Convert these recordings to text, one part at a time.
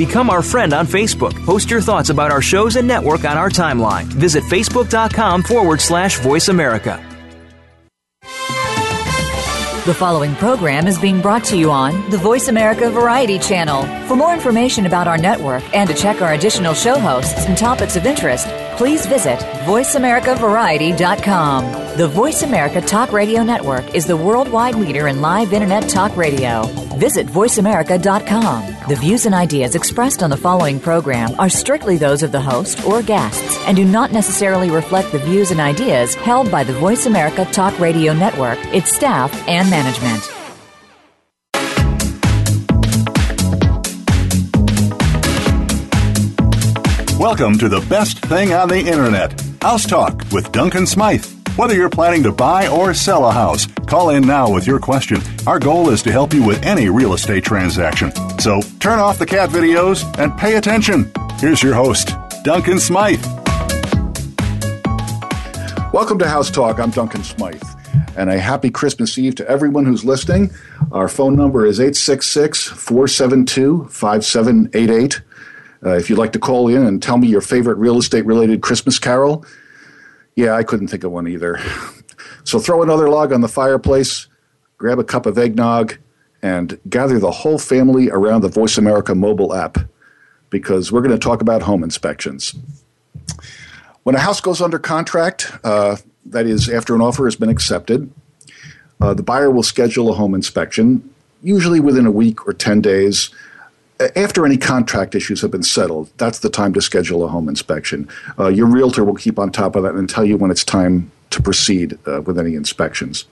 Become our friend on Facebook. Post your thoughts about our shows and network on our timeline. Visit facebook.com forward slash voice America. The following program is being brought to you on the Voice America Variety Channel. For more information about our network and to check our additional show hosts and topics of interest, please visit VoiceAmericaVariety.com. The Voice America Talk Radio Network is the worldwide leader in live Internet talk radio. Visit VoiceAmerica.com. The views and ideas expressed on the following program are strictly those of the host or guests and do not necessarily reflect the views and ideas held by the Voice America Talk Radio Network, its staff, and management. Welcome to the best thing on the internet, House Talk with Duncan Smythe. Whether you're planning to buy or sell a house, call in now with your question. Our goal is to help you with any real estate transaction. So turn off the cat videos and pay attention. Here's your host, Duncan Smythe. Welcome to House Talk. I'm Duncan Smythe. And a happy Christmas Eve to everyone who's listening. Our phone number is 866 472 5788. Uh, if you'd like to call in and tell me your favorite real estate related Christmas carol, yeah, I couldn't think of one either. So throw another log on the fireplace, grab a cup of eggnog, and gather the whole family around the Voice America mobile app because we're going to talk about home inspections. When a house goes under contract, uh, that is, after an offer has been accepted, uh, the buyer will schedule a home inspection, usually within a week or 10 days after any contract issues have been settled, that's the time to schedule a home inspection. Uh, your realtor will keep on top of that and tell you when it's time to proceed uh, with any inspections.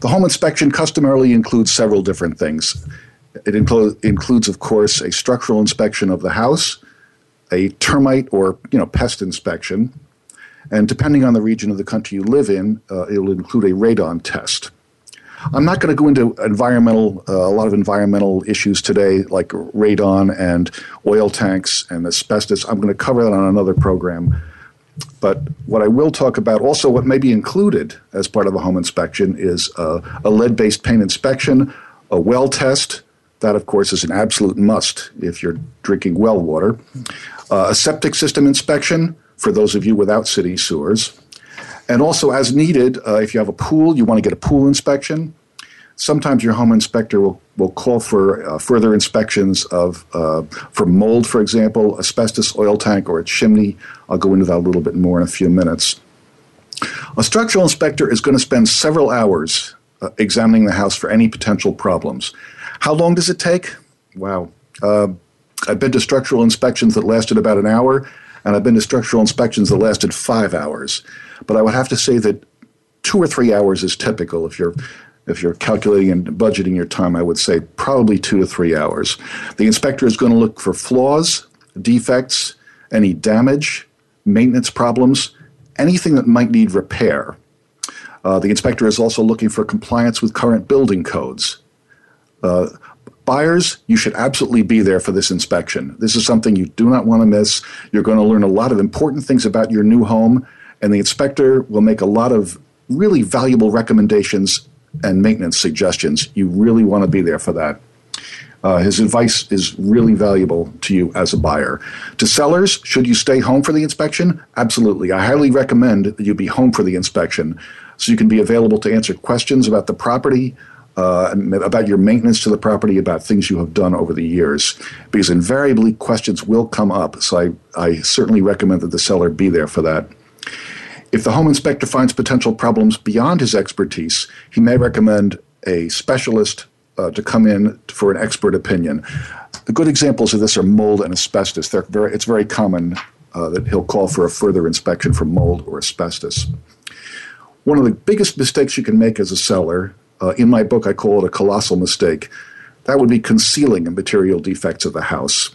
The home inspection customarily includes several different things. It inclo- includes, of course, a structural inspection of the house, a termite or you know pest inspection, and depending on the region of the country you live in, uh, it will include a radon test. I'm not going to go into environmental, uh, a lot of environmental issues today, like radon and oil tanks and asbestos. I'm going to cover that on another program. But what I will talk about, also what may be included as part of a home inspection, is uh, a lead based paint inspection, a well test. That, of course, is an absolute must if you're drinking well water. Uh, a septic system inspection for those of you without city sewers and also, as needed, uh, if you have a pool, you want to get a pool inspection. Sometimes your home inspector will, will call for uh, further inspections of uh, for mold, for example, asbestos oil tank or a chimney. I'll go into that a little bit more in a few minutes. A structural inspector is going to spend several hours uh, examining the house for any potential problems. How long does it take? Wow. Uh, I've been to structural inspections that lasted about an hour, and I've been to structural inspections that lasted five hours. But I would have to say that two or three hours is typical if you're if you're calculating and budgeting your time, I would say probably two to three hours. The inspector is going to look for flaws, defects, any damage, maintenance problems, anything that might need repair. Uh, the inspector is also looking for compliance with current building codes. Uh, buyers, you should absolutely be there for this inspection. This is something you do not want to miss. You're going to learn a lot of important things about your new home and the inspector will make a lot of really valuable recommendations and maintenance suggestions. You really want to be there for that. Uh, his advice is really valuable to you as a buyer. To sellers, should you stay home for the inspection? Absolutely. I highly recommend that you be home for the inspection so you can be available to answer questions about the property, uh, about your maintenance to the property, about things you have done over the years. Because invariably, questions will come up. So I, I certainly recommend that the seller be there for that. If the home inspector finds potential problems beyond his expertise, he may recommend a specialist uh, to come in for an expert opinion. The good examples of this are mold and asbestos. They're Very, it's very common uh, that he'll call for a further inspection for mold or asbestos. One of the biggest mistakes you can make as a seller, uh, in my book, I call it a colossal mistake. That would be concealing the material defects of the house.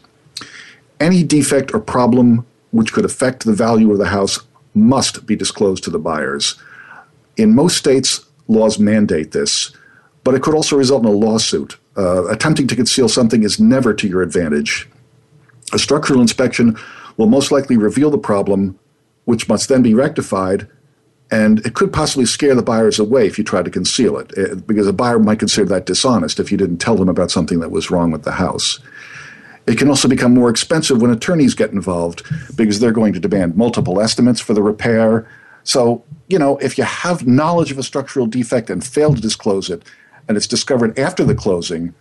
Any defect or problem which could affect the value of the house must be disclosed to the buyers. In most states, laws mandate this, but it could also result in a lawsuit. Uh, attempting to conceal something is never to your advantage. A structural inspection will most likely reveal the problem, which must then be rectified, and it could possibly scare the buyers away if you try to conceal it, uh, because a buyer might consider that dishonest if you didn't tell them about something that was wrong with the house. It can also become more expensive when attorneys get involved because they're going to demand multiple estimates for the repair. So, you know, if you have knowledge of a structural defect and fail to disclose it, and it's discovered after the closing,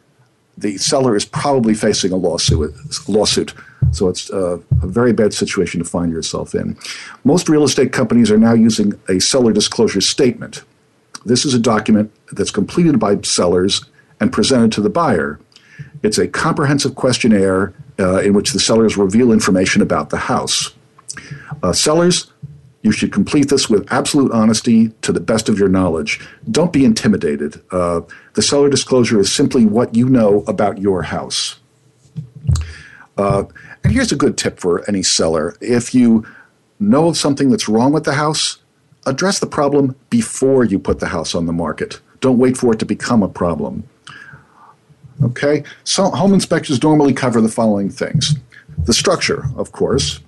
the seller is probably facing a lawsuit. lawsuit. So it's a, a very bad situation to find yourself in. Most real estate companies are now using a seller disclosure statement. This is a document that's completed by sellers and presented to the buyer. It's a comprehensive questionnaire uh, in which the sellers reveal information about the house. Uh, sellers, you should complete this with absolute honesty to the best of your knowledge. Don't be intimidated. Uh, the seller disclosure is simply what you know about your house. Uh, and here's a good tip for any seller if you know of something that's wrong with the house, address the problem before you put the house on the market. Don't wait for it to become a problem. Okay, so home inspections normally cover the following things the structure, of course,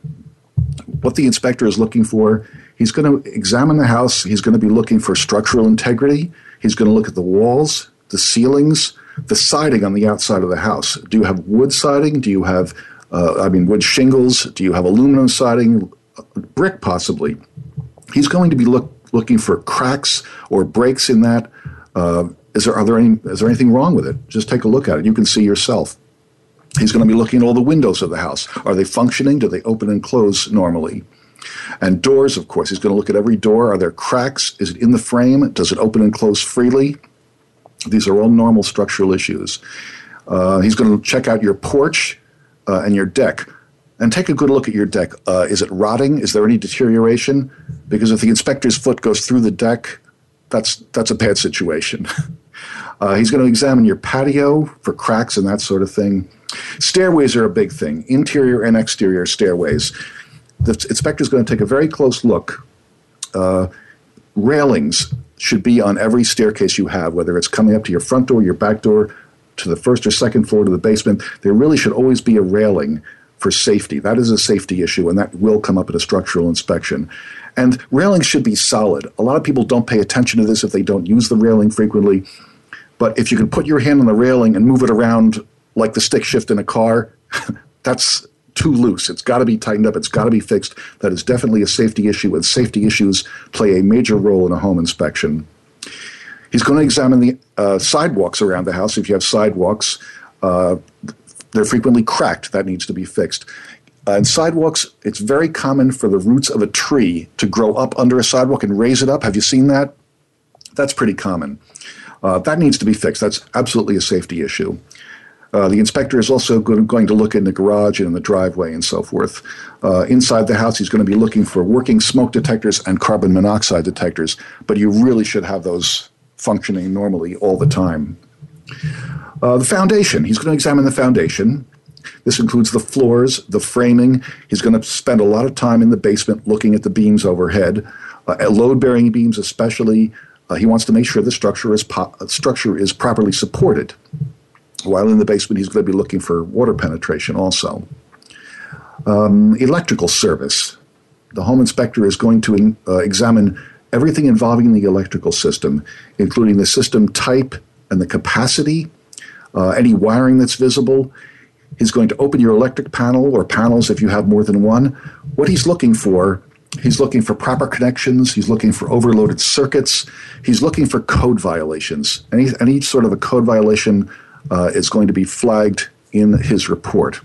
what the inspector is looking for. He's going to examine the house, he's going to be looking for structural integrity, he's going to look at the walls, the ceilings, the siding on the outside of the house. Do you have wood siding? Do you have, uh, I mean, wood shingles? Do you have aluminum siding? Brick, possibly. He's going to be look, looking for cracks or breaks in that. Uh, is there, are there any, is there anything wrong with it? Just take a look at it. You can see yourself. He's going to be looking at all the windows of the house. Are they functioning? Do they open and close normally? And doors, of course. He's going to look at every door. Are there cracks? Is it in the frame? Does it open and close freely? These are all normal structural issues. Uh, he's going to check out your porch uh, and your deck and take a good look at your deck. Uh, is it rotting? Is there any deterioration? Because if the inspector's foot goes through the deck, that's, that's a bad situation. uh, he's going to examine your patio for cracks and that sort of thing. Stairways are a big thing, interior and exterior stairways. The inspector is going to take a very close look. Uh, railings should be on every staircase you have, whether it's coming up to your front door, your back door, to the first or second floor to the basement. There really should always be a railing for safety. That is a safety issue, and that will come up at a structural inspection. And railings should be solid. A lot of people don't pay attention to this if they don't use the railing frequently. But if you can put your hand on the railing and move it around like the stick shift in a car, that's too loose. It's got to be tightened up. It's got to be fixed. That is definitely a safety issue, and safety issues play a major role in a home inspection. He's going to examine the uh, sidewalks around the house. If you have sidewalks, uh, they're frequently cracked. That needs to be fixed. Uh, and sidewalks, it's very common for the roots of a tree to grow up under a sidewalk and raise it up. Have you seen that? That's pretty common. Uh, that needs to be fixed. That's absolutely a safety issue. Uh, the inspector is also going to look in the garage and in the driveway and so forth. Uh, inside the house, he's going to be looking for working smoke detectors and carbon monoxide detectors, but you really should have those functioning normally all the time. Uh, the foundation, he's going to examine the foundation. This includes the floors, the framing. He's going to spend a lot of time in the basement looking at the beams overhead, uh, load bearing beams, especially. Uh, he wants to make sure the structure is, po- structure is properly supported. While in the basement, he's going to be looking for water penetration also. Um, electrical service. The home inspector is going to uh, examine everything involving the electrical system, including the system type and the capacity, uh, any wiring that's visible. He's going to open your electric panel or panels if you have more than one. What he's looking for, he's looking for proper connections, he's looking for overloaded circuits, he's looking for code violations. Any, any sort of a code violation uh, is going to be flagged in his report.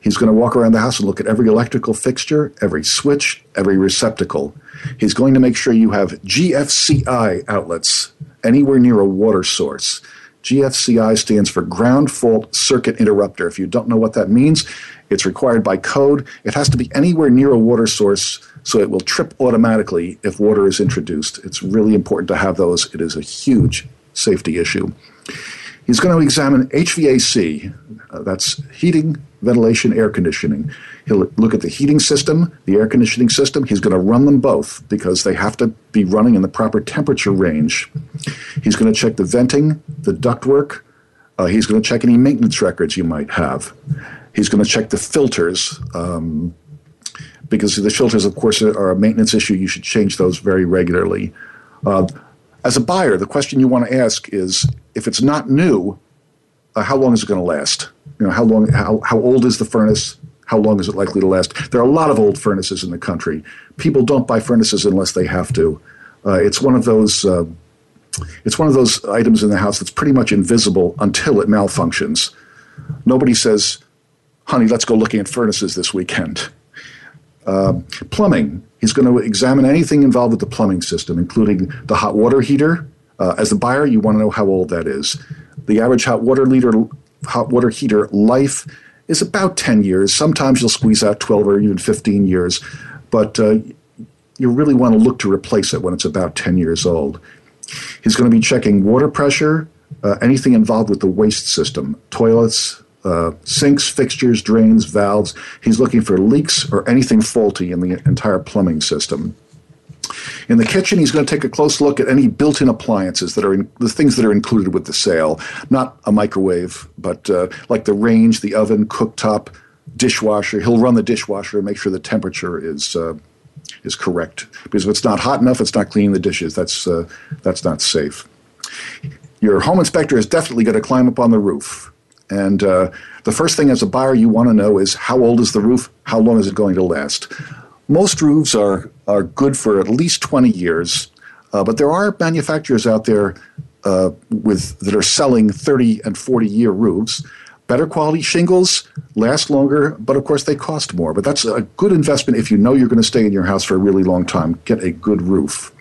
He's going to walk around the house and look at every electrical fixture, every switch, every receptacle. He's going to make sure you have GFCI outlets anywhere near a water source. GFCI stands for Ground Fault Circuit Interrupter. If you don't know what that means, it's required by code. It has to be anywhere near a water source so it will trip automatically if water is introduced. It's really important to have those. It is a huge safety issue. He's going to examine HVAC, uh, that's heating, ventilation, air conditioning. He'll look at the heating system, the air conditioning system. He's going to run them both because they have to be running in the proper temperature range. He's going to check the venting, the ductwork. Uh, he's going to check any maintenance records you might have. He's going to check the filters. Um, because the filters, of course, are a maintenance issue. You should change those very regularly. Uh, as a buyer, the question you want to ask is if it's not new, uh, how long is it going to last? You know, how long, how, how old is the furnace? How long is it likely to last? There are a lot of old furnaces in the country. People don't buy furnaces unless they have to. Uh, it's one of those. Uh, it's one of those items in the house that's pretty much invisible until it malfunctions. Nobody says, "Honey, let's go looking at furnaces this weekend." Uh, plumbing. He's going to examine anything involved with the plumbing system, including the hot water heater. Uh, as the buyer, you want to know how old that is. The average hot water leader, hot water heater life is about 10 years. Sometimes you'll squeeze out 12 or even 15 years, but uh, you really want to look to replace it when it's about 10 years old. He's going to be checking water pressure, uh, anything involved with the waste system, toilets, uh, sinks, fixtures, drains, valves. He's looking for leaks or anything faulty in the entire plumbing system. In the kitchen, he's going to take a close look at any built-in appliances that are in, the things that are included with the sale. Not a microwave, but uh, like the range, the oven, cooktop, dishwasher. He'll run the dishwasher and make sure the temperature is uh, is correct. Because if it's not hot enough, it's not cleaning the dishes. That's uh, that's not safe. Your home inspector is definitely going to climb up on the roof. And uh, the first thing as a buyer you want to know is how old is the roof? How long is it going to last? Most roofs are, are good for at least 20 years, uh, but there are manufacturers out there uh, with, that are selling 30 and 40 year roofs. Better quality shingles last longer, but of course they cost more. But that's a good investment if you know you're going to stay in your house for a really long time. Get a good roof.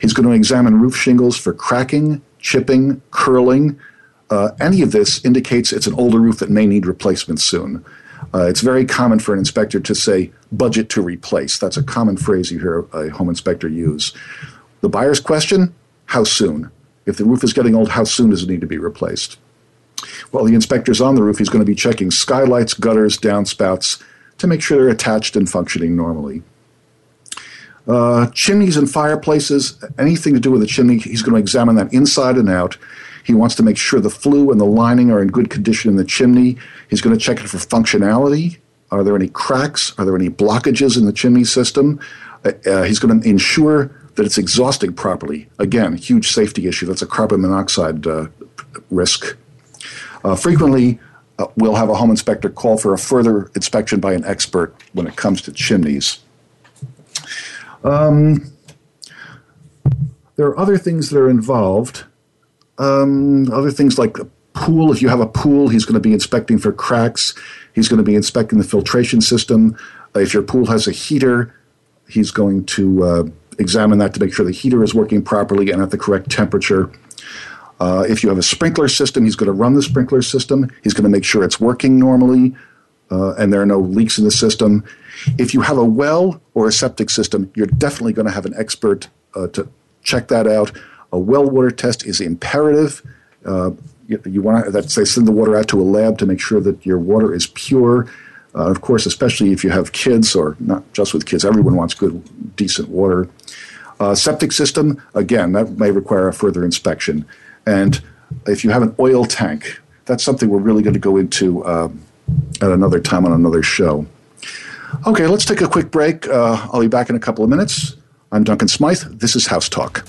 He's going to examine roof shingles for cracking, chipping, curling. Uh, any of this indicates it's an older roof that may need replacement soon. Uh, it's very common for an inspector to say budget to replace. That's a common phrase you hear a home inspector use. The buyer's question how soon? If the roof is getting old, how soon does it need to be replaced? While the inspector's on the roof, he's going to be checking skylights, gutters, downspouts to make sure they're attached and functioning normally. Uh, chimneys and fireplaces, anything to do with a chimney, he's going to examine that inside and out. He wants to make sure the flue and the lining are in good condition in the chimney. He's going to check it for functionality. Are there any cracks? Are there any blockages in the chimney system? Uh, uh, he's going to ensure that it's exhausting properly. Again, huge safety issue. That's a carbon monoxide uh, risk. Uh, frequently, uh, we'll have a home inspector call for a further inspection by an expert when it comes to chimneys. Um, there are other things that are involved. Um, other things like a pool. If you have a pool, he's going to be inspecting for cracks. He's going to be inspecting the filtration system. Uh, if your pool has a heater, he's going to uh, examine that to make sure the heater is working properly and at the correct temperature. Uh, if you have a sprinkler system, he's going to run the sprinkler system. He's going to make sure it's working normally uh, and there are no leaks in the system. If you have a well or a septic system, you're definitely going to have an expert uh, to check that out. A well water test is imperative. Uh, you, you want to, they send the water out to a lab to make sure that your water is pure. Uh, of course, especially if you have kids, or not just with kids, everyone wants good, decent water. Uh, septic system, again, that may require a further inspection. And if you have an oil tank, that's something we're really going to go into um, at another time on another show. Okay, let's take a quick break. Uh, I'll be back in a couple of minutes. I'm Duncan Smythe. This is House Talk.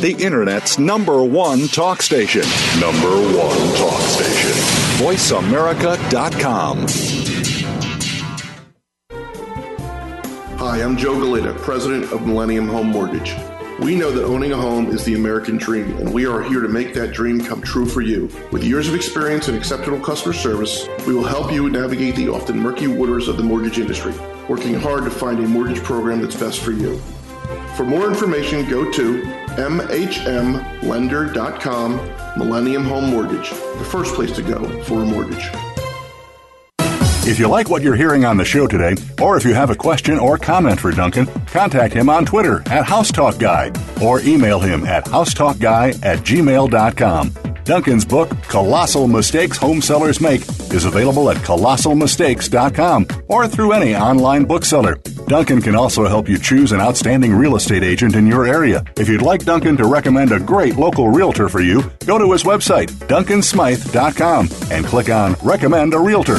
The Internet's number one talk station. Number one talk station. VoiceAmerica.com. Hi, I'm Joe Galita, president of Millennium Home Mortgage. We know that owning a home is the American dream, and we are here to make that dream come true for you. With years of experience and exceptional customer service, we will help you navigate the often murky waters of the mortgage industry, working hard to find a mortgage program that's best for you. For more information, go to mhmlender.com, Millennium Home Mortgage, the first place to go for a mortgage. If you like what you're hearing on the show today, or if you have a question or comment for Duncan, contact him on Twitter at HouseTalkGuy or email him at housetalkguy at gmail.com. Duncan's book, Colossal Mistakes Home Sellers Make, is available at colossalmistakes.com or through any online bookseller. Duncan can also help you choose an outstanding real estate agent in your area. If you'd like Duncan to recommend a great local realtor for you, go to his website, duncansmythe.com, and click on Recommend a Realtor.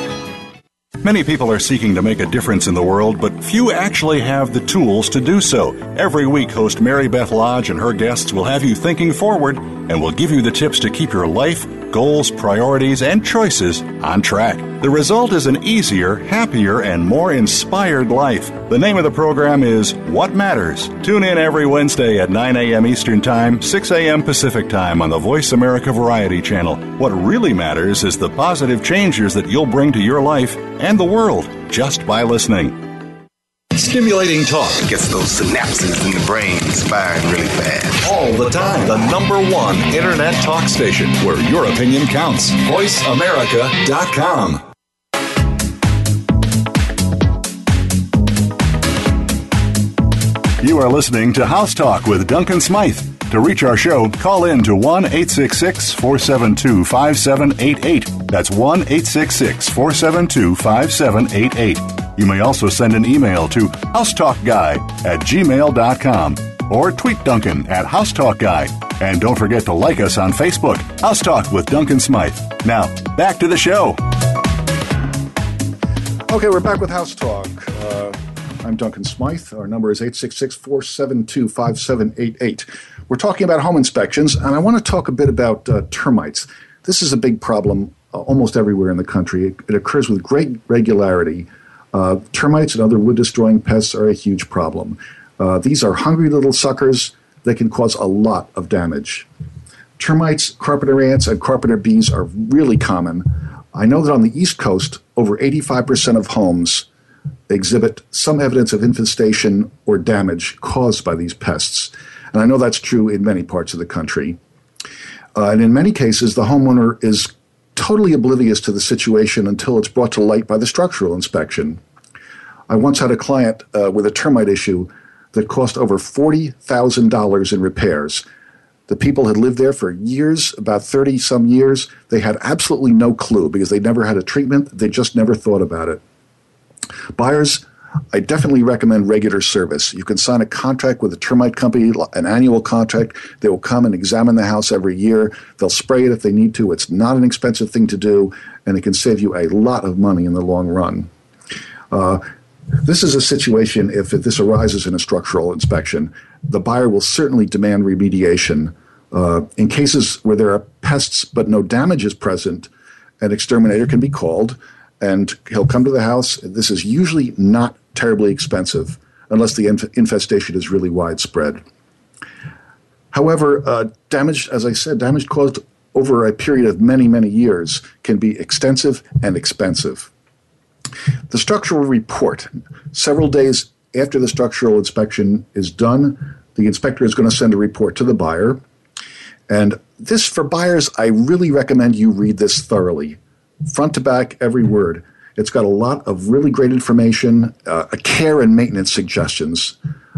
Many people are seeking to make a difference in the world, but few actually have the tools to do so. Every week, host Mary Beth Lodge and her guests will have you thinking forward and will give you the tips to keep your life, goals, priorities, and choices on track. The result is an easier, happier, and more inspired life. The name of the program is What Matters. Tune in every Wednesday at 9 a.m. Eastern Time, 6 a.m. Pacific Time on the Voice America Variety Channel. What really matters is the positive changes that you'll bring to your life and the world just by listening. Stimulating talk gets those synapses in the brain firing really fast. The time. The number one internet talk station where your opinion counts. VoiceAmerica.com. You are listening to House Talk with Duncan Smythe. To reach our show, call in to 1 866 472 5788. That's 1 866 472 5788. You may also send an email to housetalkguy at gmail.com or tweet Duncan at housetalkguy. And don't forget to like us on Facebook, House Talk with Duncan Smythe. Now, back to the show. Okay, we're back with House Talk. Uh, I'm Duncan Smythe. Our number is 866 472 5788. We're talking about home inspections, and I want to talk a bit about uh, termites. This is a big problem uh, almost everywhere in the country. It, it occurs with great regularity. Uh, termites and other wood destroying pests are a huge problem. Uh, these are hungry little suckers that can cause a lot of damage. Termites, carpenter ants, and carpenter bees are really common. I know that on the East Coast, over 85% of homes exhibit some evidence of infestation or damage caused by these pests. And I know that's true in many parts of the country. Uh, and in many cases, the homeowner is totally oblivious to the situation until it's brought to light by the structural inspection. I once had a client uh, with a termite issue that cost over $40,000 in repairs. The people had lived there for years, about 30 some years. They had absolutely no clue because they never had a treatment. They just never thought about it. Buyers, I definitely recommend regular service. You can sign a contract with a termite company, an annual contract. They will come and examine the house every year. They'll spray it if they need to. It's not an expensive thing to do, and it can save you a lot of money in the long run. Uh, this is a situation, if this arises in a structural inspection, the buyer will certainly demand remediation. Uh, in cases where there are pests but no damage is present, an exterminator can be called and he'll come to the house. This is usually not terribly expensive unless the inf- infestation is really widespread. However, uh, damage, as I said, damage caused over a period of many, many years can be extensive and expensive. The structural report, several days after the structural inspection is done, the inspector is going to send a report to the buyer. And this, for buyers, I really recommend you read this thoroughly, front to back, every word. It's got a lot of really great information, uh, care and maintenance suggestions.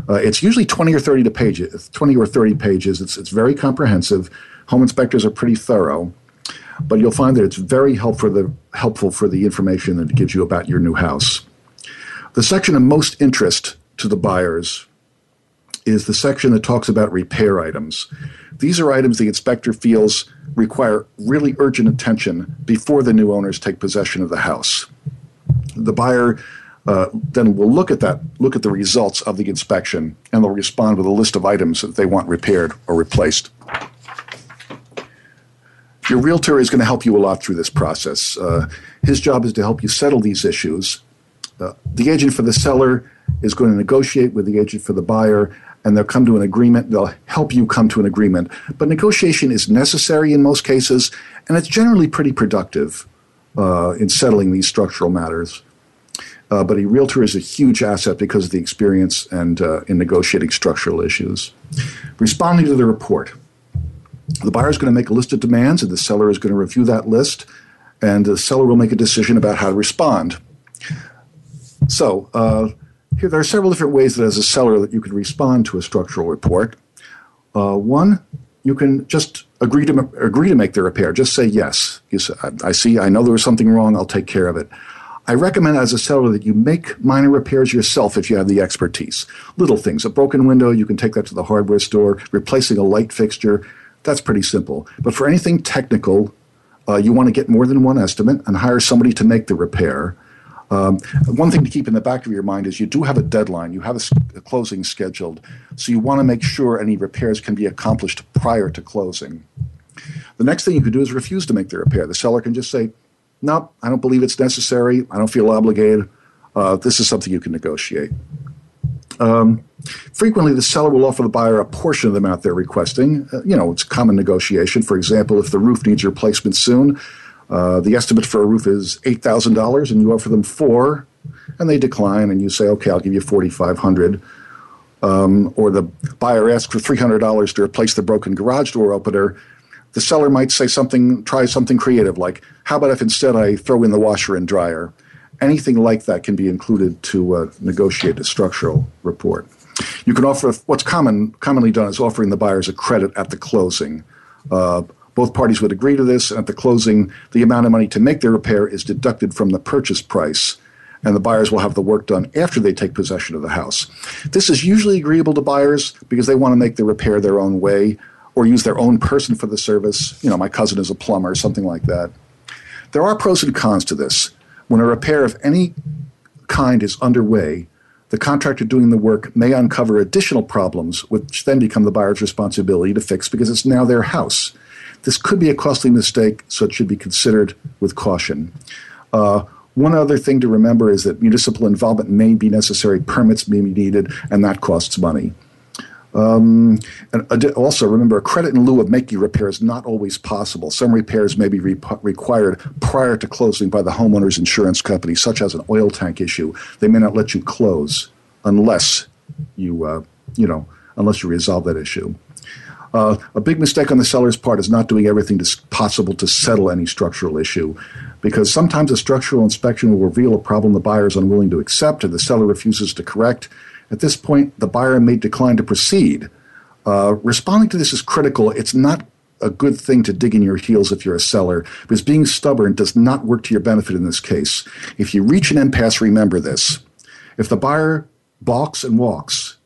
Uh, it's usually 20 or 30 to pages, 20 or 30 pages. It's, it's very comprehensive. Home inspectors are pretty thorough but you'll find that it's very helpful for the, helpful for the information that it gives you about your new house. The section of most interest to the buyers is the section that talks about repair items. These are items the inspector feels require really urgent attention before the new owners take possession of the house. The buyer uh, then will look at that, look at the results of the inspection, and they'll respond with a list of items that they want repaired or replaced. Your realtor is going to help you a lot through this process. Uh, his job is to help you settle these issues. Uh, the agent for the seller is going to negotiate with the agent for the buyer, and they'll come to an agreement. They'll help you come to an agreement. But negotiation is necessary in most cases, and it's generally pretty productive uh, in settling these structural matters. Uh, but a realtor is a huge asset because of the experience and uh, in negotiating structural issues. Responding to the report. The buyer is going to make a list of demands, and the seller is going to review that list, and the seller will make a decision about how to respond. So, uh, here there are several different ways that, as a seller, that you can respond to a structural report. Uh, one, you can just agree to agree to make the repair. Just say yes. You say, I, I see. I know there was something wrong. I'll take care of it. I recommend as a seller that you make minor repairs yourself if you have the expertise. Little things, a broken window, you can take that to the hardware store. Replacing a light fixture, that's pretty simple. But for anything technical, uh, you want to get more than one estimate and hire somebody to make the repair. Um, one thing to keep in the back of your mind is you do have a deadline, you have a, a closing scheduled, so you want to make sure any repairs can be accomplished prior to closing. The next thing you could do is refuse to make the repair. The seller can just say, no, I don't believe it's necessary. I don't feel obligated. Uh, this is something you can negotiate. Um, frequently, the seller will offer the buyer a portion of the amount they're requesting. Uh, you know, it's common negotiation. For example, if the roof needs replacement soon, uh, the estimate for a roof is eight thousand dollars, and you offer them four, and they decline, and you say, "Okay, I'll give you forty five hundred. Um, or the buyer asks for three hundred dollars to replace the broken garage door opener, the seller might say something, try something creative, like, how about if instead I throw in the washer and dryer? Anything like that can be included to uh, negotiate a structural report. You can offer, what's common, commonly done is offering the buyers a credit at the closing. Uh, both parties would agree to this, and at the closing, the amount of money to make the repair is deducted from the purchase price and the buyers will have the work done after they take possession of the house. This is usually agreeable to buyers because they want to make the repair their own way or use their own person for the service. You know, my cousin is a plumber, something like that. There are pros and cons to this. When a repair of any kind is underway, the contractor doing the work may uncover additional problems, which then become the buyer's responsibility to fix because it's now their house. This could be a costly mistake, so it should be considered with caution. Uh, one other thing to remember is that municipal involvement may be necessary, permits may be needed, and that costs money. Um, and also, remember, a credit in lieu of making repair is not always possible. Some repairs may be re- required prior to closing by the homeowner's insurance company, such as an oil tank issue. They may not let you close unless you, uh, you know, unless you resolve that issue. Uh, a big mistake on the seller's part is not doing everything possible to settle any structural issue, because sometimes a structural inspection will reveal a problem the buyer is unwilling to accept and the seller refuses to correct at this point, the buyer may decline to proceed. Uh, responding to this is critical. It's not a good thing to dig in your heels if you're a seller, because being stubborn does not work to your benefit in this case. If you reach an impasse, remember this. If the buyer balks and walks,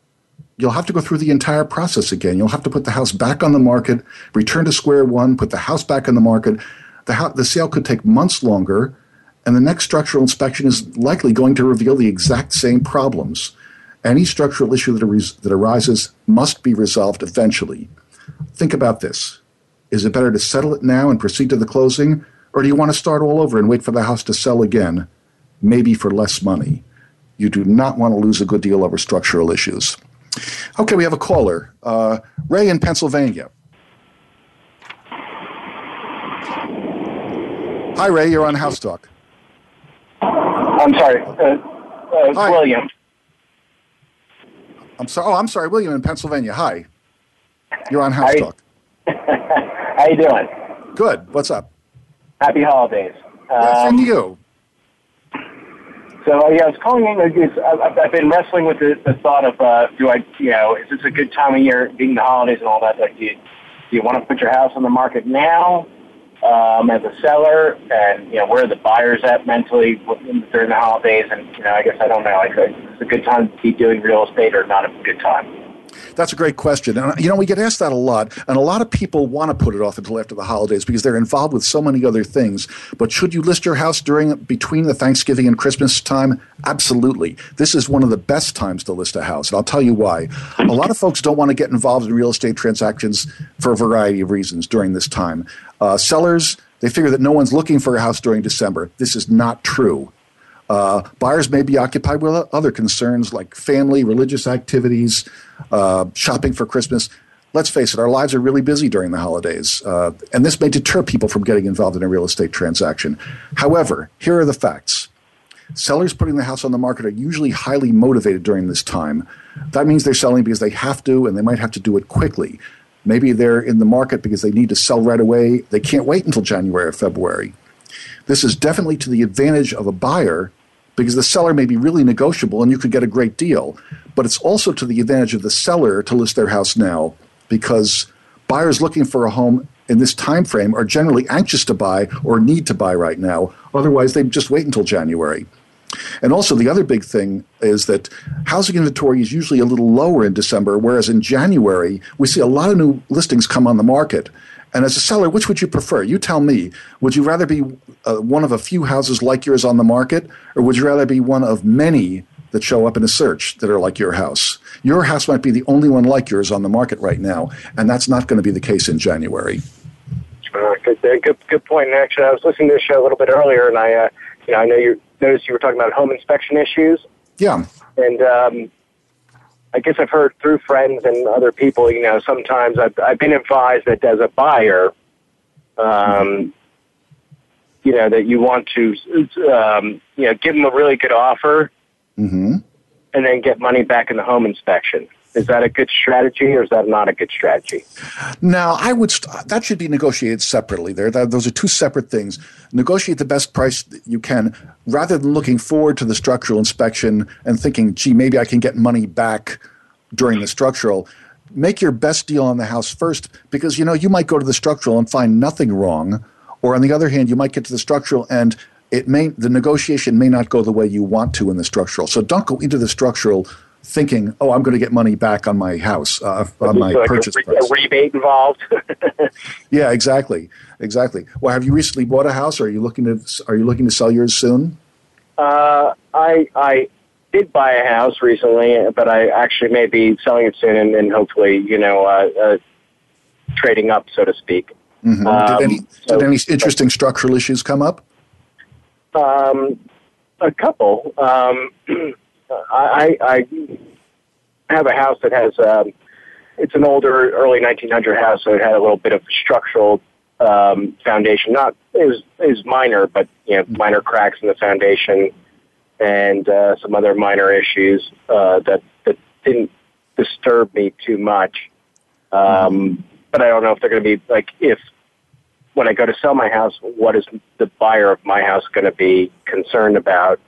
you'll have to go through the entire process again. You'll have to put the house back on the market, return to square one, put the house back on the market. The, the sale could take months longer, and the next structural inspection is likely going to reveal the exact same problems. Any structural issue that, aris- that arises must be resolved eventually. Think about this. Is it better to settle it now and proceed to the closing, or do you want to start all over and wait for the house to sell again, maybe for less money? You do not want to lose a good deal over structural issues. Okay, we have a caller. Uh, Ray in Pennsylvania. Hi, Ray. You're on House Talk. I'm sorry. Uh, uh. William. I'm sorry. Oh, I'm sorry, William in Pennsylvania. Hi. You're on House Hi. Talk. How you doing? Good. What's up? Happy holidays. Same Um, to you. so yeah, I was calling in. I've, I've been wrestling with the, the thought of uh, do I, you know, is this a good time of year, being the holidays and all that? Like, do you, do you want to put your house on the market now um, as a seller, and you know, where are the buyers at mentally during the holidays? And you know, I guess I don't know. Like, is a good time to be doing real estate or not a good time? That's a great question. And, you know, we get asked that a lot. And a lot of people want to put it off until after the holidays because they're involved with so many other things. But should you list your house during between the Thanksgiving and Christmas time? Absolutely. This is one of the best times to list a house. And I'll tell you why. A lot of folks don't want to get involved in real estate transactions for a variety of reasons during this time. Uh, sellers, they figure that no one's looking for a house during December. This is not true. Uh, buyers may be occupied with other concerns like family, religious activities, uh, shopping for Christmas. Let's face it, our lives are really busy during the holidays, uh, and this may deter people from getting involved in a real estate transaction. However, here are the facts. Sellers putting the house on the market are usually highly motivated during this time. That means they're selling because they have to, and they might have to do it quickly. Maybe they're in the market because they need to sell right away. They can't wait until January or February. This is definitely to the advantage of a buyer because the seller may be really negotiable and you could get a great deal. But it's also to the advantage of the seller to list their house now because buyers looking for a home in this time frame are generally anxious to buy or need to buy right now. Otherwise, they just wait until January. And also, the other big thing is that housing inventory is usually a little lower in December, whereas in January, we see a lot of new listings come on the market. And as a seller, which would you prefer? You tell me. Would you rather be uh, one of a few houses like yours on the market, or would you rather be one of many that show up in a search that are like your house? Your house might be the only one like yours on the market right now, and that's not going to be the case in January. Uh, good, good, good point. And actually, I was listening to the show a little bit earlier, and I, uh, you know, I know you noticed you were talking about home inspection issues. Yeah. And um, I guess I've heard through friends and other people, you know, sometimes I've, I've been advised that as a buyer, um, you know, that you want to, um, you know, give them a really good offer mm-hmm. and then get money back in the home inspection. Is that a good strategy, or is that not a good strategy? Now, I would st- that should be negotiated separately. There, that, those are two separate things. Negotiate the best price you can, rather than looking forward to the structural inspection and thinking, "Gee, maybe I can get money back during the structural." Make your best deal on the house first, because you know you might go to the structural and find nothing wrong, or on the other hand, you might get to the structural and it may the negotiation may not go the way you want to in the structural. So don't go into the structural thinking, "Oh, I'm going to get money back on my house, uh, on my like purchase a, price." A rebate involved. yeah, exactly, exactly. Well, have you recently bought a house? Or are you looking to Are you looking to sell yours soon? Uh, I I did buy a house recently, but I actually may be selling it soon, and, and hopefully, you know, uh, uh, trading up, so to speak. Mm-hmm. Um, did, any, so- did any interesting structural issues come up? Um, a couple. Um, I, I I have a house that has um, it's an older, early 1900 house, so it had a little bit of structural um, foundation. Not it was minor, but you know minor cracks in the foundation and uh, some other minor issues uh, that that didn't disturb me too much. Um, but I don't know if they're going to be like if when I go to sell my house, what is the buyer of my house going to be concerned about?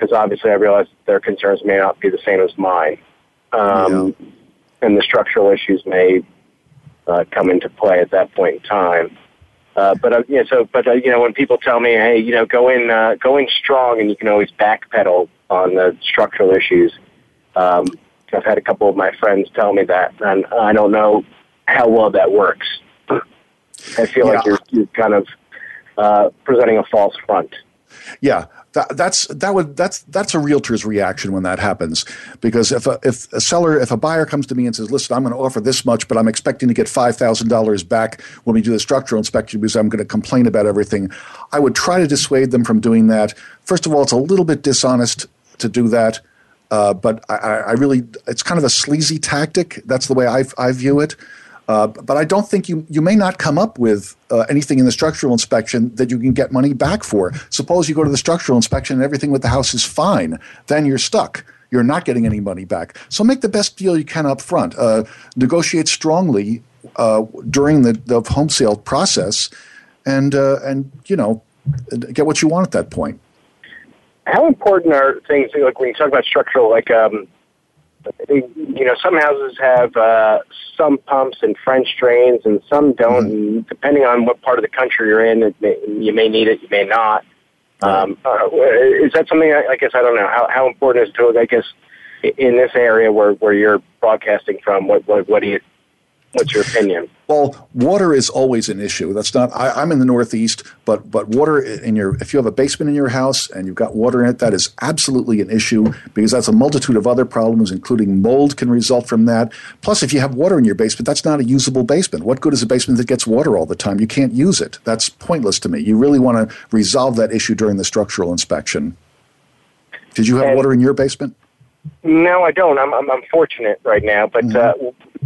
Because obviously, I realize their concerns may not be the same as mine, um, and the structural issues may uh, come into play at that point in time. Uh, but uh, yeah, so but uh, you know, when people tell me, hey, you know, go in, uh, go in strong, and you can always backpedal on the structural issues. Um, I've had a couple of my friends tell me that, and I don't know how well that works. I feel like you're, you're kind of uh, presenting a false front. Yeah, that, that's that would that's that's a realtor's reaction when that happens because if a, if a seller if a buyer comes to me and says, "Listen, I'm going to offer this much, but I'm expecting to get five thousand dollars back when we do the structural inspection because I'm going to complain about everything," I would try to dissuade them from doing that. First of all, it's a little bit dishonest to do that. Uh, but I, I I really, it's kind of a sleazy tactic. That's the way I, I view it. Uh, but I don't think you you may not come up with uh, anything in the structural inspection that you can get money back for. Suppose you go to the structural inspection and everything with the house is fine, then you're stuck. You're not getting any money back. So make the best deal you can up front. Uh, negotiate strongly uh, during the, the home sale process, and uh, and you know get what you want at that point. How important are things like when you talk about structural, like um, you know, some houses have uh, sump pumps and French drains, and some don't. And depending on what part of the country you're in, it may, you may need it, you may not. Um, uh, is that something? I, I guess I don't know. How, how important is it to? I guess in this area where, where you're broadcasting from, what what, what do you? What's your opinion? Well, water is always an issue. That's not. I, I'm in the Northeast, but but water in your if you have a basement in your house and you've got water in it, that is absolutely an issue because that's a multitude of other problems, including mold can result from that. Plus, if you have water in your basement, that's not a usable basement. What good is a basement that gets water all the time? You can't use it. That's pointless to me. You really want to resolve that issue during the structural inspection. Did you have And- water in your basement? No, I don't. I'm I'm, I'm fortunate right now, but uh,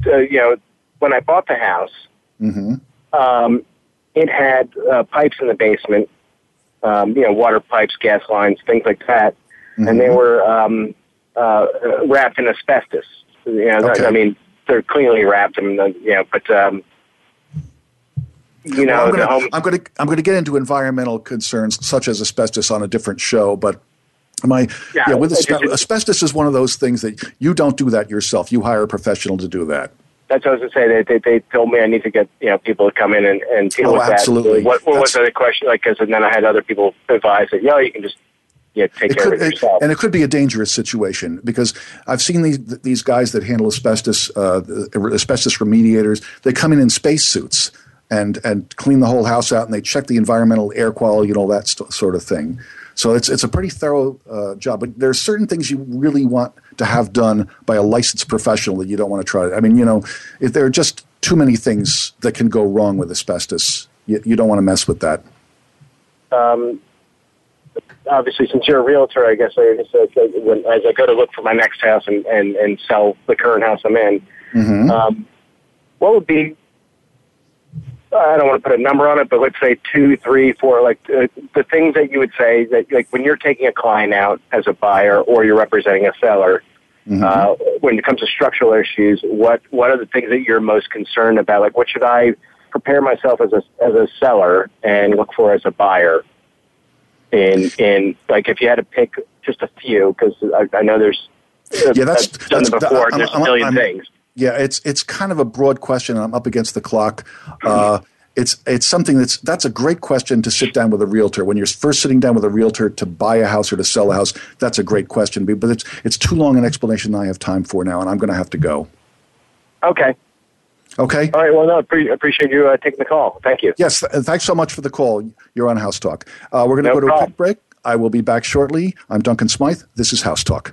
uh, you know, when I bought the house, Mm-hmm. um, it had uh, pipes in the basement, um, you know, water pipes, gas lines, things like that, and they were um, uh, wrapped in asbestos. You know, Okay. I mean, they're cleanly wrapped, and uh, you know, but um, you know, Well, I'm going to I'm going to get into environmental concerns such as asbestos on a different show, but my Yeah, yeah, with I asbe- asbestos is one of those things that you don't do that yourself. You hire a professional to do that. That's what I was going to say. They, they they told me I need to get you know people to come in and, and deal Oh, with absolutely. that. What, what was the question? Like, because and then I had other people advise that, yo, you can just yeah take It care could, of it and it could be a dangerous situation because I've seen these these guys that handle asbestos, uh, asbestos remediators. They come in in spacesuits and and clean the whole house out, and they check the environmental air quality and all that st- sort of thing. So it's it's a pretty thorough uh, job. But there are certain things you really want to have done by a licensed professional that you don't want to try. I mean, you know, if there are just too many things that can go wrong with asbestos, you, you don't want to mess with that. um, obviously, since you're a realtor, I guess I when, as I go to look for my next house and, and, and sell the current house I'm in, Mm-hmm. um, what would be? I don't want to put a number on it, but let's say two, three, four, like uh, the things that you would say that, like when you're taking a client out as a buyer or you're representing a seller, uh, when it comes to structural issues, what what are the things that you're most concerned about? Like, what should I prepare myself as a as a seller and look for as a buyer? In in like, if you had to pick just a few, because I, I know there's Yeah, that's- I've done that's- before. There's a million I'm- things. Yeah, it's it's kind of a broad question, and I'm up against the clock. Uh, it's it's something that's that's a great question to sit down with a realtor when you're first sitting down with a realtor to buy a house or to sell a house. That's a great question, but it's it's too long an explanation I have time for now, and I'm going to have to go. Okay. Okay. All right. Well, no, pre- appreciate you uh, taking the call. Thank you. Yes, th- thanks so much for the call. You're on House Talk. Uh, we're going to No go to a quick break. I will be back shortly. I'm Duncan Smythe. This is House Talk.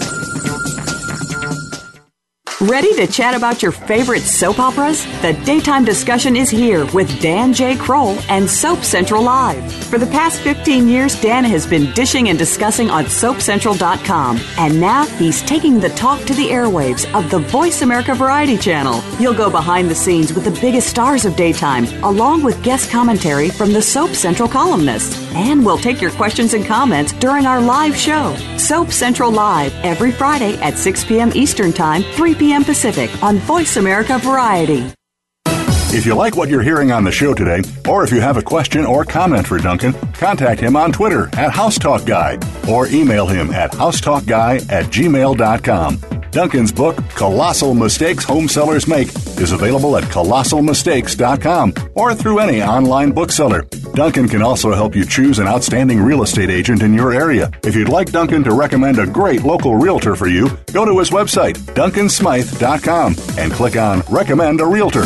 Ready to chat about your favorite soap operas? The daytime discussion is here with Dan J. Kroll and Soap Central Live. For the past 15 years, Dan has been dishing and discussing on SoapCentral.com. And now he's taking the talk to the airwaves of the Voice America Variety Channel. You'll go behind the scenes with the biggest stars of daytime, along with guest commentary from the Soap Central columnists. And we'll take your questions and comments during our live show, Soap Central Live, every Friday at 6 p.m. Eastern Time, 3 p.m. Pacific on Voice America Variety. If you like what you're hearing on the show today, or if you have a question or comment for Duncan, contact him on Twitter at HouseTalkGuy or email him at housetalkguy at gmail.com. Duncan's book, Colossal Mistakes Home Sellers Make, is available at colossalmistakes.com or through any online bookseller. Duncan can also help you choose an outstanding real estate agent in your area. If you'd like Duncan to recommend a great local realtor for you, go to his website, duncansmythe.com, and click on Recommend a Realtor.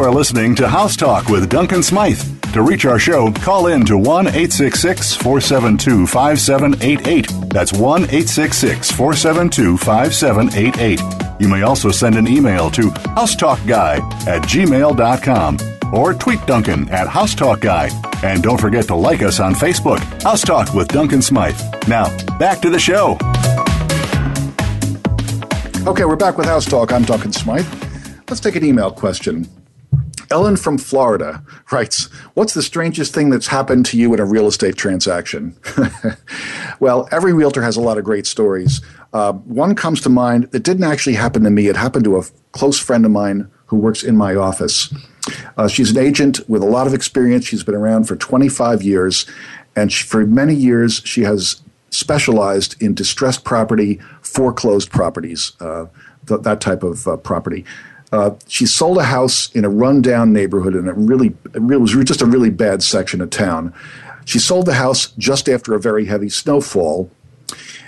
You are listening to House Talk with Duncan Smythe. To reach our show, call in to 1 866 472 5788. That's 1 866 472 5788. You may also send an email to housetalkguy at gmail.com or tweet Duncan at housetalkguy. And don't forget to like us on Facebook, House Talk with Duncan Smythe. Now, back to the show. Okay, we're back with House Talk. I'm Duncan Smythe. Let's take an email question. Ellen from Florida writes, What's the strangest thing that's happened to you in a real estate transaction? well, every realtor has a lot of great stories. Uh, one comes to mind that didn't actually happen to me. It happened to a close friend of mine who works in my office. Uh, she's an agent with a lot of experience. She's been around for 25 years, and she, for many years, she has specialized in distressed property, foreclosed properties, uh, th- that type of uh, property. Uh, she sold a house in a rundown neighborhood in a really, it was just a really bad section of town. She sold the house just after a very heavy snowfall.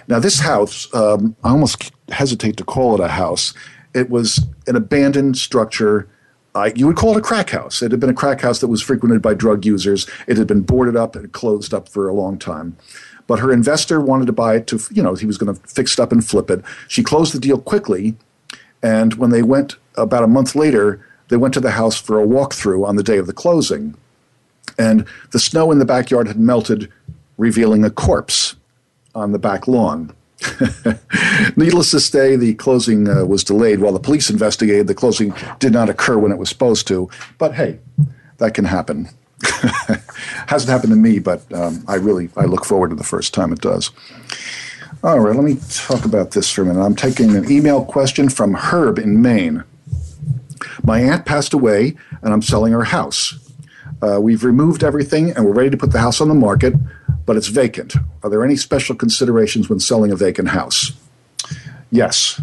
Now, this house, um, I almost hesitate to call it a house. It was an abandoned structure. Uh, you would call it a crack house. It had been a crack house that was frequented by drug users. It had been boarded up and closed up for a long time. but her investor wanted to buy it to, you know, he was going to fix it up and flip it. She closed the deal quickly, and when they went about a month later, they went to the house for a walkthrough on the day of the closing. And the snow in the backyard had melted, revealing a corpse on the back lawn. Needless to say, the closing uh, was delayed while the police investigated. The closing did not occur when it was supposed to. But hey, that can happen. Hasn't happened to me, but um, I really I look forward to the first time it does. All right, let me talk about this for a minute. I'm taking an email question from Herb in Maine. My aunt passed away, and I'm selling her house. Uh, we've removed everything, and we're ready to put the house on the market, but it's vacant. Are there any special considerations when selling a vacant house? Yes.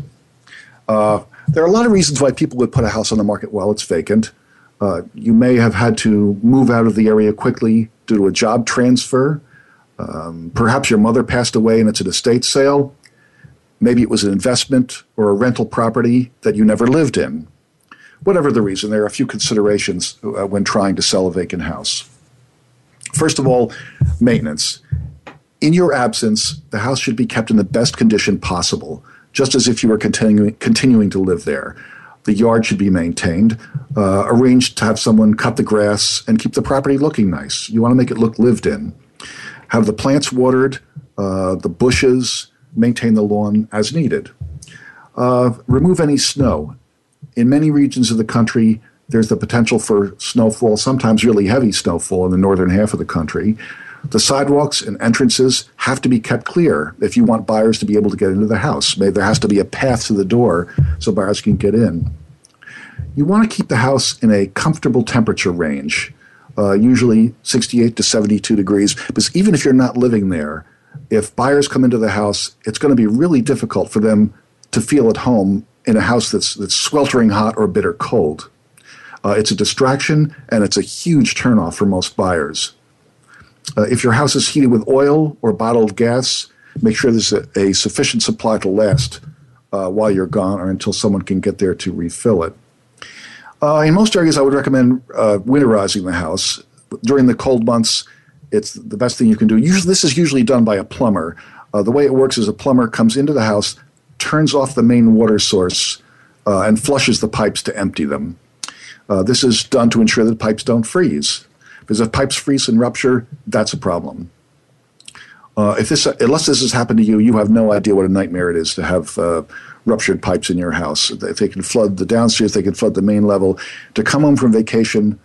Uh, there are a lot of reasons why people would put a house on the market while it's vacant. Uh, you may have had to move out of the area quickly due to a job transfer. Um, perhaps your mother passed away and it's an estate sale. Maybe it was an investment or a rental property that you never lived in. Whatever the reason, there are a few considerations uh, when trying to sell a vacant house. First of all, maintenance. In your absence, the house should be kept in the best condition possible, just as if you were continuing, continuing to live there. The yard should be maintained, uh, arranged to have someone cut the grass and keep the property looking nice. You want to make it look lived in. Have the plants watered, uh, the bushes, maintain the lawn as needed. Uh, remove any snow. In many regions of the country, there's the potential for snowfall, sometimes really heavy snowfall in the northern half of the country. The sidewalks and entrances have to be kept clear if you want buyers to be able to get into the house. There has to be a path to the door so buyers can get in. You want to keep the house in a comfortable temperature range, uh, usually 68 to 72 degrees, because even if you're not living there, if buyers come into the house, it's going to be really difficult for them to feel at home in a house that's, that's sweltering hot or bitter cold. Uh, it's a distraction and it's a huge turnoff for most buyers. Uh, if your house is heated with oil or bottled gas, make sure there's a, a sufficient supply to last uh, while you're gone or until someone can get there to refill it. Uh, in most areas, I would recommend uh, winterizing the house. During the cold months, it's the best thing you can do. Usually, this is usually done by a plumber. Uh, the way it works is a plumber comes into the house, turns off the main water source, uh, and flushes the pipes to empty them. Uh, this is done to ensure that pipes don't freeze. Because if pipes freeze and rupture, that's a problem. Uh, if this, unless this has happened to you, you have no idea what a nightmare it is to have uh, ruptured pipes in your house. If they can flood the downstairs, they can flood the main level. To come home from vacation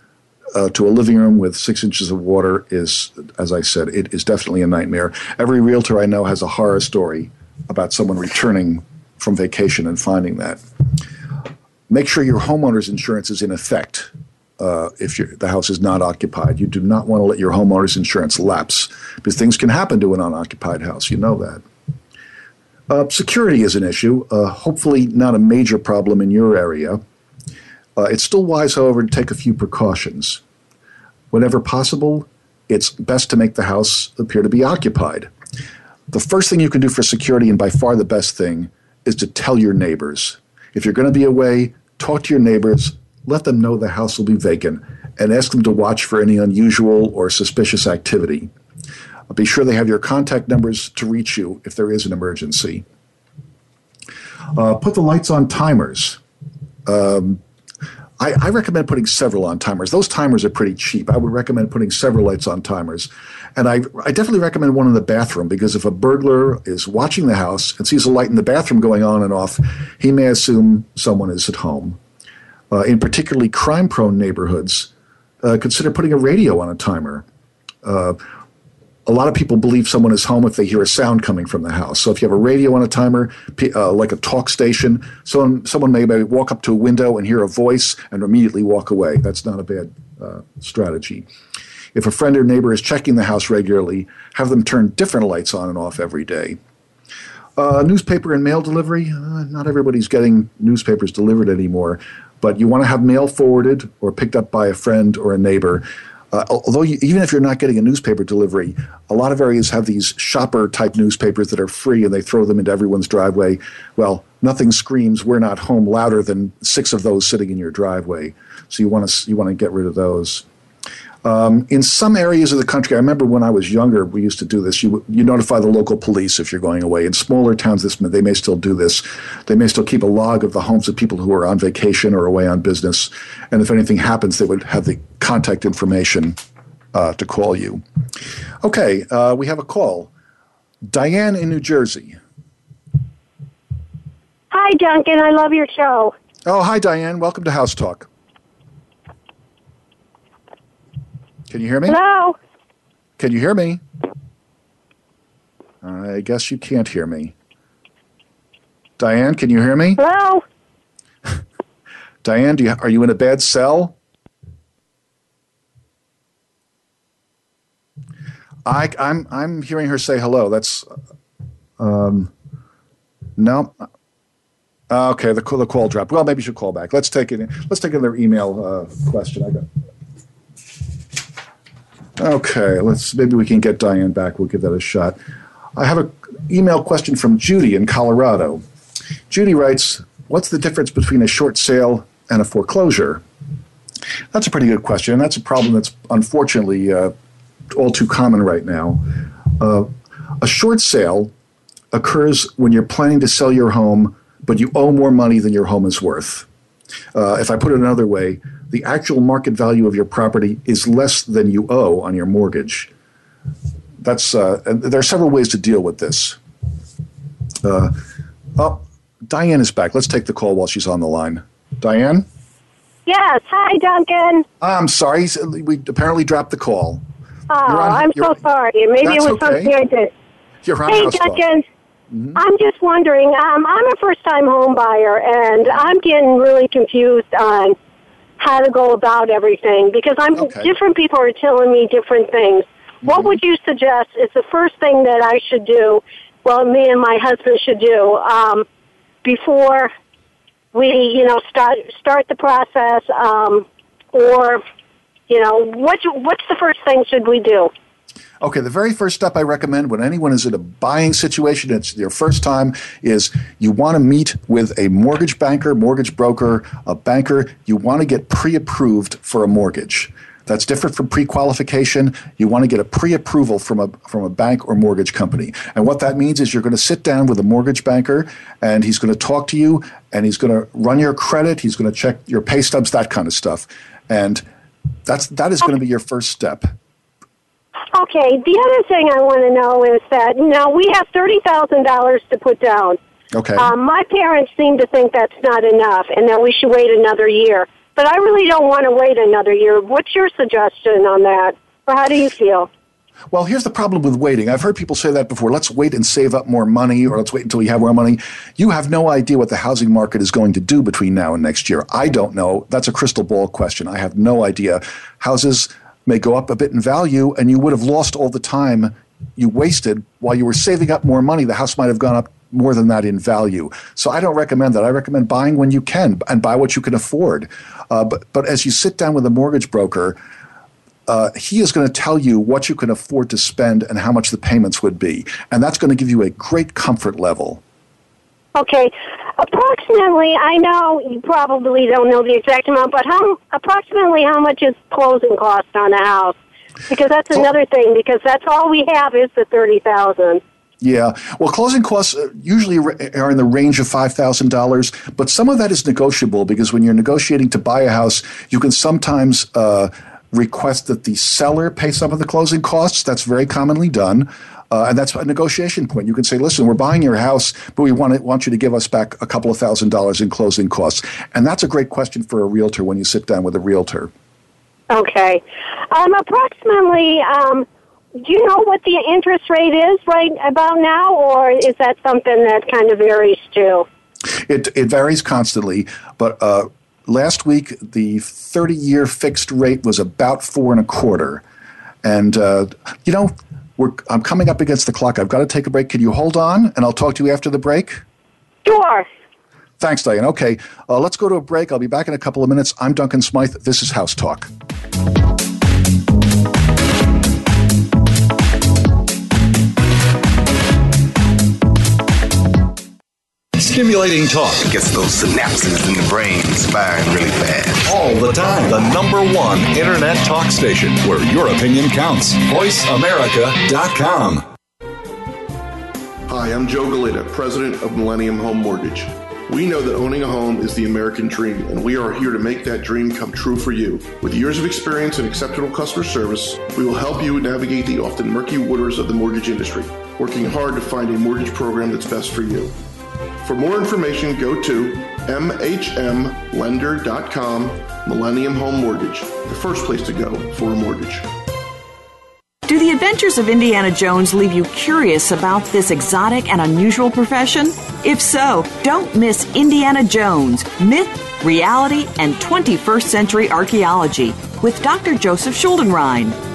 uh, to a living room with six inches of water is, as I said, it is definitely a nightmare. Every realtor I know has a horror story about someone returning from vacation and finding that. Make sure your homeowner's insurance is in effect uh, if the house is not occupied. You do not want to let your homeowner's insurance lapse because things can happen to an unoccupied house. You know that. Uh, security is an issue, uh, hopefully, not a major problem in your area. Uh, it's still wise, however, to take a few precautions. Whenever possible, it's best to make the house appear to be occupied. The first thing you can do for security, and by far the best thing, is to tell your neighbors. If you're going to be away, talk to your neighbors, let them know the house will be vacant, and ask them to watch for any unusual or suspicious activity. Be sure they have your contact numbers to reach you if there is an emergency. Uh, put the lights on timers. Um, I, I, recommend putting several on timers. Those timers are pretty cheap. I would recommend putting several lights on timers. And I, I definitely recommend one in the bathroom because if a burglar is watching the house and sees a light in the bathroom going on and off, he may assume someone is at home. Uh, in particularly crime prone neighborhoods, uh, consider putting a radio on a timer. Uh, a lot of people believe someone is home if they hear a sound coming from the house. So if you have a radio on a timer, uh, like a talk station, someone someone may walk up to a window and hear a voice and immediately walk away. That's not a bad uh, strategy. If a friend or neighbor is checking the house regularly, have them turn different lights on and off every day. Uh, newspaper and mail delivery. Uh, not everybody's getting newspapers delivered anymore, but you want to have mail forwarded or picked up by a friend or a neighbor. Uh, although you, even if you're not getting a newspaper delivery, a lot of areas have these shopper type newspapers that are free and they throw them into everyone's driveway. Well, nothing screams "We're not home" louder than six of those sitting in your driveway. So you want to you want to get rid of those. Um, in some areas of the country, I remember when I was younger, we used to do this. You you notify the local police if you're going away. In smaller towns, this they may still do this. They may still keep a log of the homes of people who are on vacation or away on business, and if anything happens, they would have the contact information uh, to call you. Okay, uh, we have a call. Diane in New Jersey. Hi, Duncan. I love your show. Oh, hi, Diane. Welcome to House Talk. Can you hear me? Hello. Can you hear me? I guess you can't hear me. Diane, can you hear me? Hello. Diane, do you, are you in a bad cell? I, I'm I'm hearing her say hello. That's um, no. Okay, the the call dropped. Well, maybe you should call back. Let's take it. Let's take another email uh, question. I got. Okay, let's maybe we can get Diane back. We'll give that a shot. I have an email question from Judy in Colorado. Judy writes, "What's the difference between a short sale and a foreclosure?" That's a pretty good question, and that's a problem that's unfortunately uh, all too common right now. Uh, a short sale occurs when you're planning to sell your home, but you owe more money than your home is worth. Uh, if I put it another way, the actual market value of your property is less than you owe on your mortgage. That's uh, and there are several ways to deal with this. Uh, oh, Diane is back. Let's take the call while she's on the line. Diane. Yes. Hi, Duncan. I'm sorry. We apparently dropped the call. Oh, on, I'm so sorry. Maybe it was okay. something I did. You're on hey. Duncan. I'm just wondering. Um, I'm a first-time home buyer, and I'm getting really confused on how to go about everything because I'm Okay. different people are telling me different things. What would you suggest is the first thing that I should do? Well, me and my husband should do um, before we, you know, start start the process, um, or you know, what what's the first thing should we do? Okay, the very first step I recommend when anyone is in a buying situation, it's their first time, is you want to meet with a mortgage banker, mortgage broker, a banker. You want to get pre approved for a mortgage. That's different from pre-qualification. You want to get a pre-approval from a from a bank or mortgage company. And what that means is you're going to sit down with a mortgage banker and he's going to talk to you and he's going to run your credit, he's going to check your pay stubs, that kind of stuff. And that's that is going to be your first step. Okay. The other thing I want to know is that now we have thirty thousand dollars to put down. Okay. Um, my parents seem to think that's not enough, and that we should wait another year. But I really don't want to wait another year. What's your suggestion on that? Or how do you feel? Well, here's the problem with waiting. I've heard people say that before. Let's wait and save up more money, or let's wait until we have more money. You have no idea what the housing market is going to do between now and next year. I don't know. That's a crystal ball question. I have no idea. Houses may go up a bit in value, and you would have lost all the time you wasted while you were saving up more money. The house might have gone up more than that in value. So I don't recommend that. I recommend buying when you can and buy what you can afford. Uh, but but as you sit down with a mortgage broker, uh, he is going to tell you what you can afford to spend and how much the payments would be, and that's going to give you a great comfort level. Okay. Approximately, I know you probably don't know the exact amount, but how approximately how much is closing cost on a house? Because that's another thing. Because that's all we have is the thirty thousand. Yeah. Well, closing costs uh, usually are in the range of $5,000, but some of that is negotiable because when you're negotiating to buy a house, you can sometimes uh, request that the seller pay some of the closing costs. That's very commonly done. Uh, and that's a negotiation point. You can say, listen, we're buying your house, but we want, it, want you to give us back a couple of thousand dollars in closing costs. And that's a great question for a realtor when you sit down with a realtor. Okay. Um, approximately, um, do you know what the interest rate is right about now, or is that something that kind of varies too? It, it varies constantly, but uh, last week the 30 year fixed rate was about four and a quarter. And, uh, you know, we're, I'm coming up against the clock. I've got to take a break. Can you hold on and I'll talk to you after the break? Sure. Thanks, Diane. Okay, uh, let's go to a break. I'll be back in a couple of minutes. I'm Duncan Smythe. This is House Talk. Stimulating talk it gets those synapses in the brain firing really fast. all the time. The number one Internet talk station where your opinion counts. VoiceAmerica.com. Hi, I'm Joe Galita, president of Millennium Home Mortgage. We know that owning a home is the American dream, and we are here to make that dream come true for you. With years of experience and exceptional customer service, we will help you navigate the often murky waters of the mortgage industry, working hard to find a mortgage program that's best for you. For more information, go to mhmlender.com, Millennium Home Mortgage, the first place to go for a mortgage. Do the adventures of Indiana Jones leave you curious about this exotic and unusual profession? If so, don't miss Indiana Jones Myth, Reality, and 21st Century Archaeology with Dr. Joseph Schuldenrein.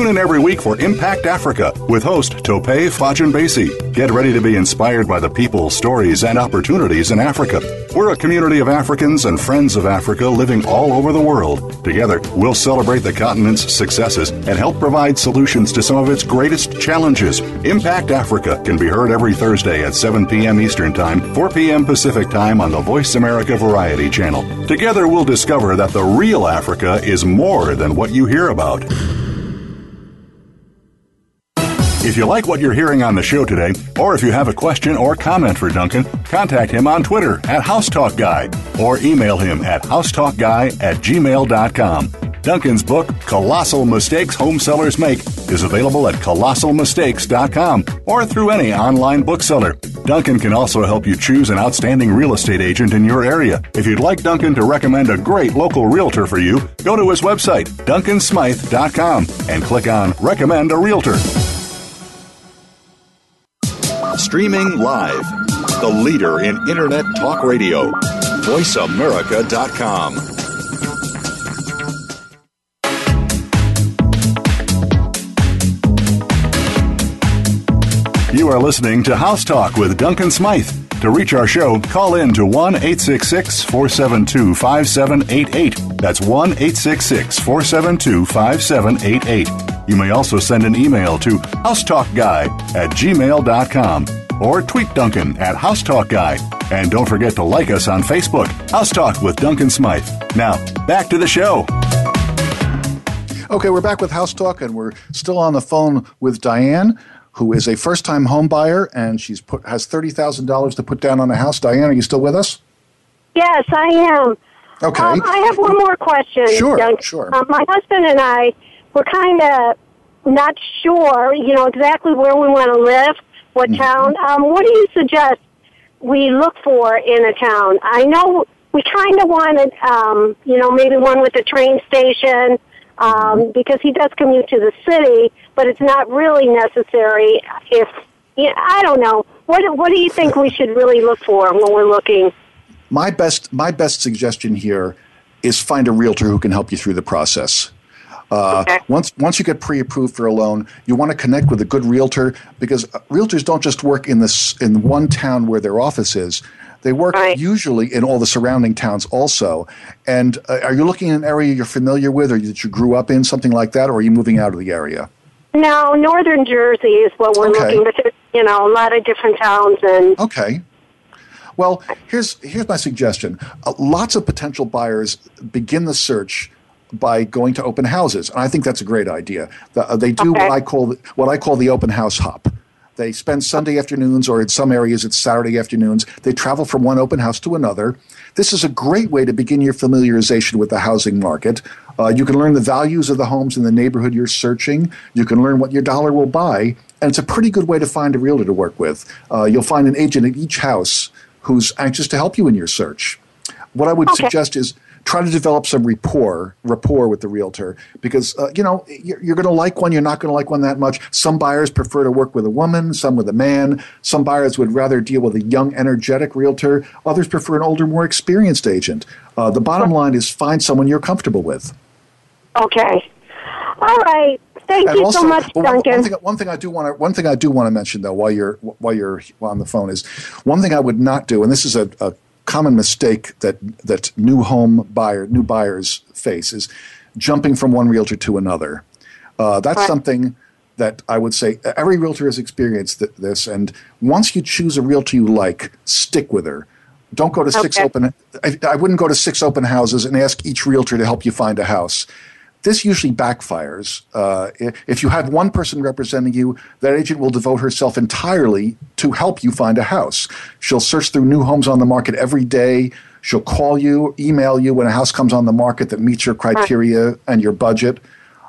Tune in every week for Impact Africa with host Tope Fajanbasi. Get ready to be inspired by the people, stories, and opportunities in Africa. We're a community of Africans and friends of Africa living all over the world. Together, we'll celebrate the continent's successes and help provide solutions to some of its greatest challenges. Impact Africa can be heard every Thursday at 7 p.m. Eastern Time, 4 p.m. Pacific Time on the Voice America Variety Channel. Together, we'll discover that the real Africa is more than what you hear about. If you like what you're hearing on the show today, or if you have a question or comment for Duncan, contact him on Twitter at HouseTalkGuy or email him at housetalkguy at gmail.com. Duncan's book, Colossal Mistakes Home Sellers Make, is available at colossalmistakes.com or through any online bookseller. Duncan can also help you choose an outstanding real estate agent in your area. If you'd like Duncan to recommend a great local realtor for you, go to his website, duncansmythe.com, and click on Recommend a Realtor. Streaming live, the leader in Internet talk radio, voiceamerica.com. You are listening to House Talk with Duncan Smythe. To reach our show, call in to 1 866 472 5788. That's 1 866 472 5788. You may also send an email to housetalkguy at gmail.com or tweet Duncan at housetalkguy. And don't forget to like us on Facebook, House Talk with Duncan Smythe. Now, back to the show. Okay, we're back with House Talk, and we're still on the phone with Diane, who is a first-time home buyer, and she's put has thirty thousand dollars to put down on a house. Diane, are you still with us? Yes, I am. Okay. Um, I have one more question. Sure, Duncan. sure. Um, my husband and I were kind of not sure, you know, exactly where we want to live, what Mm-hmm. town. Um, what do you suggest we look for in a town? I know we kind of wanted, um, you know, maybe one with a train station, Mm-hmm. um, because he does commute to the city, but it's not really necessary if, yeah, I don't know. What, what do you think we should really look for when we're looking? My best my best suggestion here is find a realtor who can help you through the process. Uh, Once once you get pre-approved for a loan, you want to connect with a good realtor because uh, realtors don't just work in this in one town where their office is. They work usually in all the surrounding towns also. And uh, are you looking in an area you're familiar with, or that you grew up in, something like that, or are you moving out of the area? No, Northern Jersey is what we're Okay. looking, but you know, a lot of different towns and Okay. Well, here's here's my suggestion. Uh, lots of potential buyers begin the search by going to open houses, and I think that's a great idea. The- uh, they do what I call the, what I call the open house hop. They spend Sunday afternoons, or in some areas it's Saturday afternoons. They travel from one open house to another. This is a great way to begin your familiarization with the housing market. Uh, you can learn the values of the homes in the neighborhood you're searching. You can learn what your dollar will buy, and it's a pretty good way to find a realtor to work with. Uh, you'll find an agent at each house who's anxious to help you in your search. What I would suggest is try to develop some rapport rapport with the realtor because uh, you know you're, you're going to like one you're not going to like one that much some buyers prefer to work with a woman some with a man some buyers would rather deal with a young energetic realtor others prefer an older more experienced agent uh, the bottom line is find someone you're comfortable with okay. All right. Thank And you also- so much, one, Duncan. one thing, one thing I do want to one thing I do want to mention though while you're while you're on the phone is one thing I would not do, and this is a, a common mistake that that new home buyer new buyers face is jumping from one realtor to another. Uh, that's Right. something that I would say every realtor has experienced th- this, and once you choose a realtor you like, stick with her. Don't go to six open. I, I wouldn't go to six open houses and ask each realtor to help you find a house. This usually backfires. Uh, if you have one person representing you, that agent will devote herself entirely to help you find a house. She'll search through new homes on the market every day. She'll call you, email you when a house comes on the market that meets your criteria and your budget.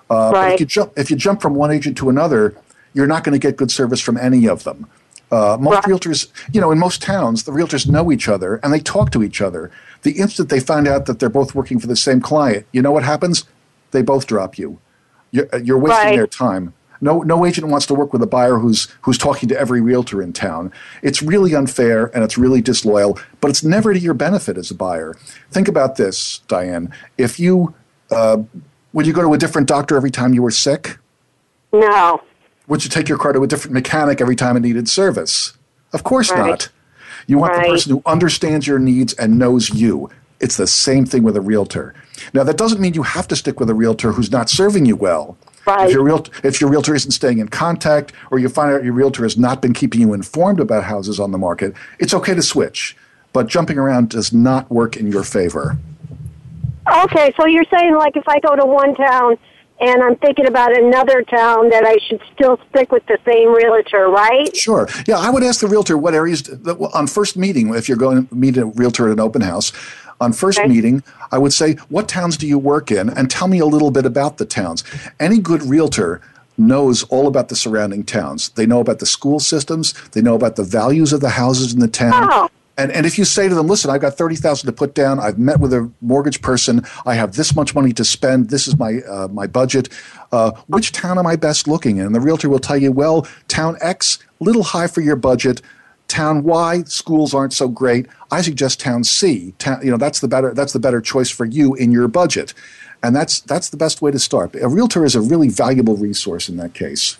Uh, but Right. if you jump if you jump from one agent to another, you're not going to get good service from any of them. Uh, most realtors, you know, in most towns, the realtors know each other and they talk to each other. The instant they find out that they're both working for the same client, you know what happens? They both drop you. You're, uh, you're wasting Right. their time. No, no agent wants to work with a buyer who's who's talking to every realtor in town. It's really unfair and it's really disloyal, but it's never to your benefit as a buyer. Think about this, Diane. If you uh, would you go to a different doctor every time you were sick? No. Would you take your car to a different mechanic every time it needed service? Of course Right. not. You want Right. the person who understands your needs and knows you. It's the same thing with a realtor. Now, that doesn't mean you have to stick with a realtor who's not serving you well. Right. If your, real, if your realtor isn't staying in contact or you find out your realtor has not been keeping you informed about houses on the market, it's okay to switch. But jumping around does not work in your favor. Okay, so you're saying like if I go to one town and I'm thinking about another town that I should still stick with the same realtor, right? Sure. Yeah, I would ask the realtor what areas on first meeting if you're going to meet a realtor at an open house. On first Okay. meeting, I would say, "What towns do you work in?" and tell me a little bit about the towns. Any good realtor knows all about the surrounding towns. They know about the school systems. They know about the values of the houses in the town. Oh. And, and if you say to them, listen, I've got 30000 to put down, I've met with a mortgage person, I have this much money to spend, this is my, uh, my budget, uh, which town am I best looking in? And the realtor will tell you, well, town X, little high for your budget. Town Y, schools aren't so great. I suggest town C. Town, you know, that's the better that's the better choice for you in your budget. And that's that's the best way to start. A realtor is a really valuable resource in that case.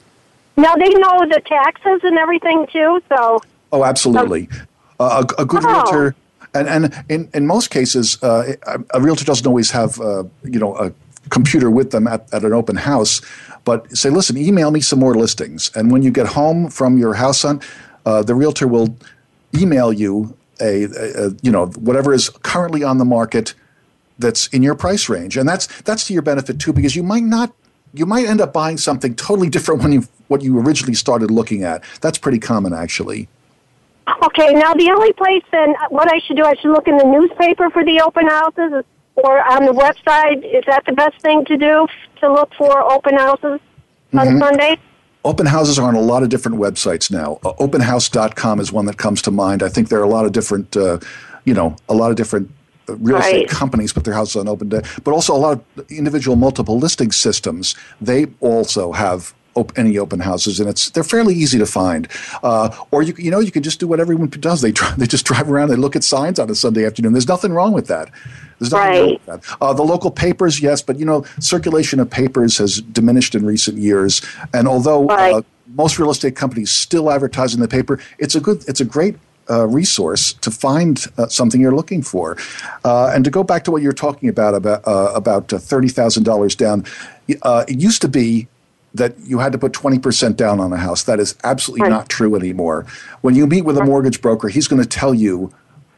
Now they know the taxes and everything too, so Oh, absolutely. Uh, a, a good Oh. realtor, and, and in, in most cases, uh, a, a realtor doesn't always have uh, you know a computer with them at, at an open house, but say, listen, email me some more listings, and when you get home from your house hunt, uh, the realtor will email you a, a, a you know whatever is currently on the market that's in your price range, and that's that's to your benefit too, because you might not you might end up buying something totally different when you what you originally started looking at. That's pretty common, actually. Okay, now the only place then what I should do, I should look in the newspaper for the open houses or on the website. Is that the best thing to do to look for open houses on Mhm. Sunday? Open houses are on a lot of different websites now. Uh, openhouse.com is one that comes to mind. I think there are a lot of different, uh, you know, a lot of different uh, real estate companies put their houses on open day, but also a lot of individual multiple listing systems. They also have op- any open houses, and it's they're fairly easy to find. Uh, or you you know you can just do what everyone does. They try, they just drive around they look at signs on a Sunday afternoon. There's nothing wrong with that. There's nothing wrong with that. Uh, the local papers, yes, but you know, circulation of papers has diminished in recent years. And although uh, most real estate companies still advertise in the paper, it's a good, it's a great uh, resource to find uh, something you're looking for. Uh, and to go back to what you're talking about about uh, about uh, thirty thousand dollars down, uh, it used to be that you had to put 20% down on a house. That is absolutely not true anymore. When you meet with a mortgage broker, he's going to tell you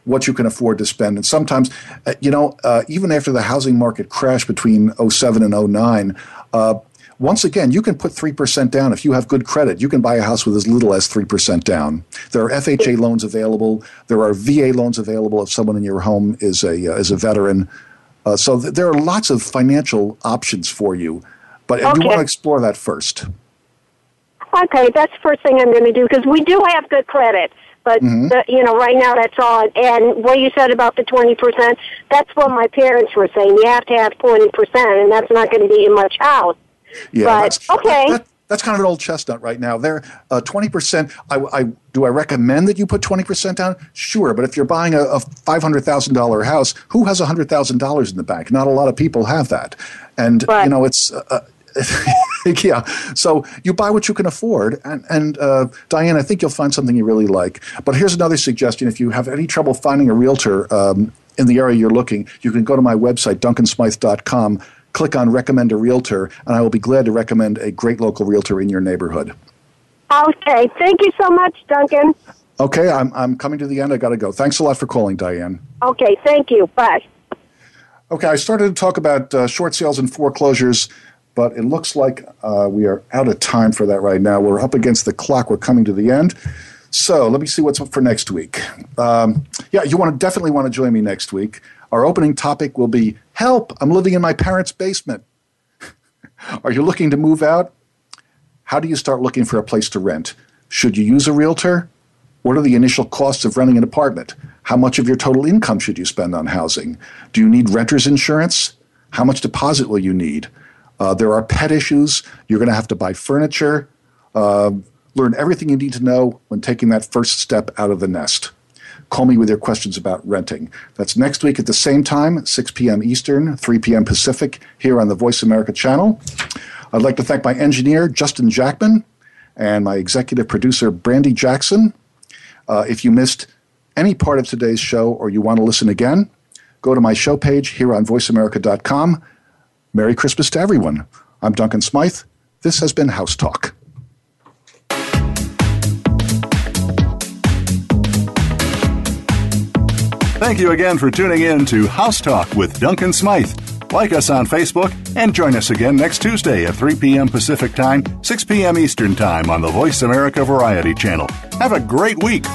what you can afford to spend. And sometimes, uh, you know, uh, even after the housing market crashed between 07 and 09, uh, once again, you can put 3% down. If you have good credit, you can buy a house with as little as 3% down. There are FHA loans available. There are VA loans available if someone in your home is a, uh, is a veteran. Uh, so th- there are lots of financial options for you. But you Okay. want to explore that first. Okay, that's the first thing I'm going to do because we do have good credit. But Mhm. the, you know, right now that's all. And what you said about the twenty percent, that's what my parents were saying. You have to have twenty percent, and that's not going to be in much house. Yeah, But, that's, okay. that- that's kind of an old chestnut right now. There, uh, twenty percent. I, I do I recommend that you put twenty percent down? Sure, but if you're buying a, a five hundred thousand dollar house, who has hundred thousand dollars in the bank? Not a lot of people have that, and you know it's. Uh, yeah. So you buy what you can afford. And, and uh, Diane, I think you'll find something you really like. But here's another suggestion. If you have any trouble finding a realtor um, in the area you're looking, you can go to my website, duncansmythe.com, click on recommend a realtor, and I will be glad to recommend a great local realtor in your neighborhood. Okay. Thank you so much, Duncan. Okay, I'm, I'm coming to the end. I got to go. Thanks a lot for calling, Diane. Okay. Thank you. Bye. Okay, I started to talk about uh, short sales and foreclosures, but it looks like uh, we are out of time for that right now. We're up against the clock. We're coming to the end. So let me see what's up for next week. Um, yeah, you want to definitely want to join me next week. Our opening topic will be Help! I'm living in my parents' basement. are you looking to move out? How do you start looking for a place to rent? Should you use a realtor? What are the initial costs of renting an apartment? How much of your total income should you spend on housing? Do you need renter's insurance? How much deposit will you need? Uh, there are pet issues. You're going to have to buy furniture. Uh, learn everything you need to know when taking that first step out of the nest. Call me with your questions about renting. That's next week at the same time, 6 p.m. Eastern, 3 p.m. Pacific, here on the Voice America channel. I'd like to thank my engineer, Justin Jackman, and my executive producer, Brandy Jackson. Uh, if you missed any part of today's show or you want to listen again, go to my show page here on voiceamerica.com. Merry Christmas to everyone. I'm Duncan Smythe. This has been House Talk. Thank you again for tuning in to House Talk with Duncan Smythe. Like us on Facebook and join us again next Tuesday at 3 p.m. Pacific Time, 6 p.m. Eastern Time on the Voice America Variety Channel. Have a great week.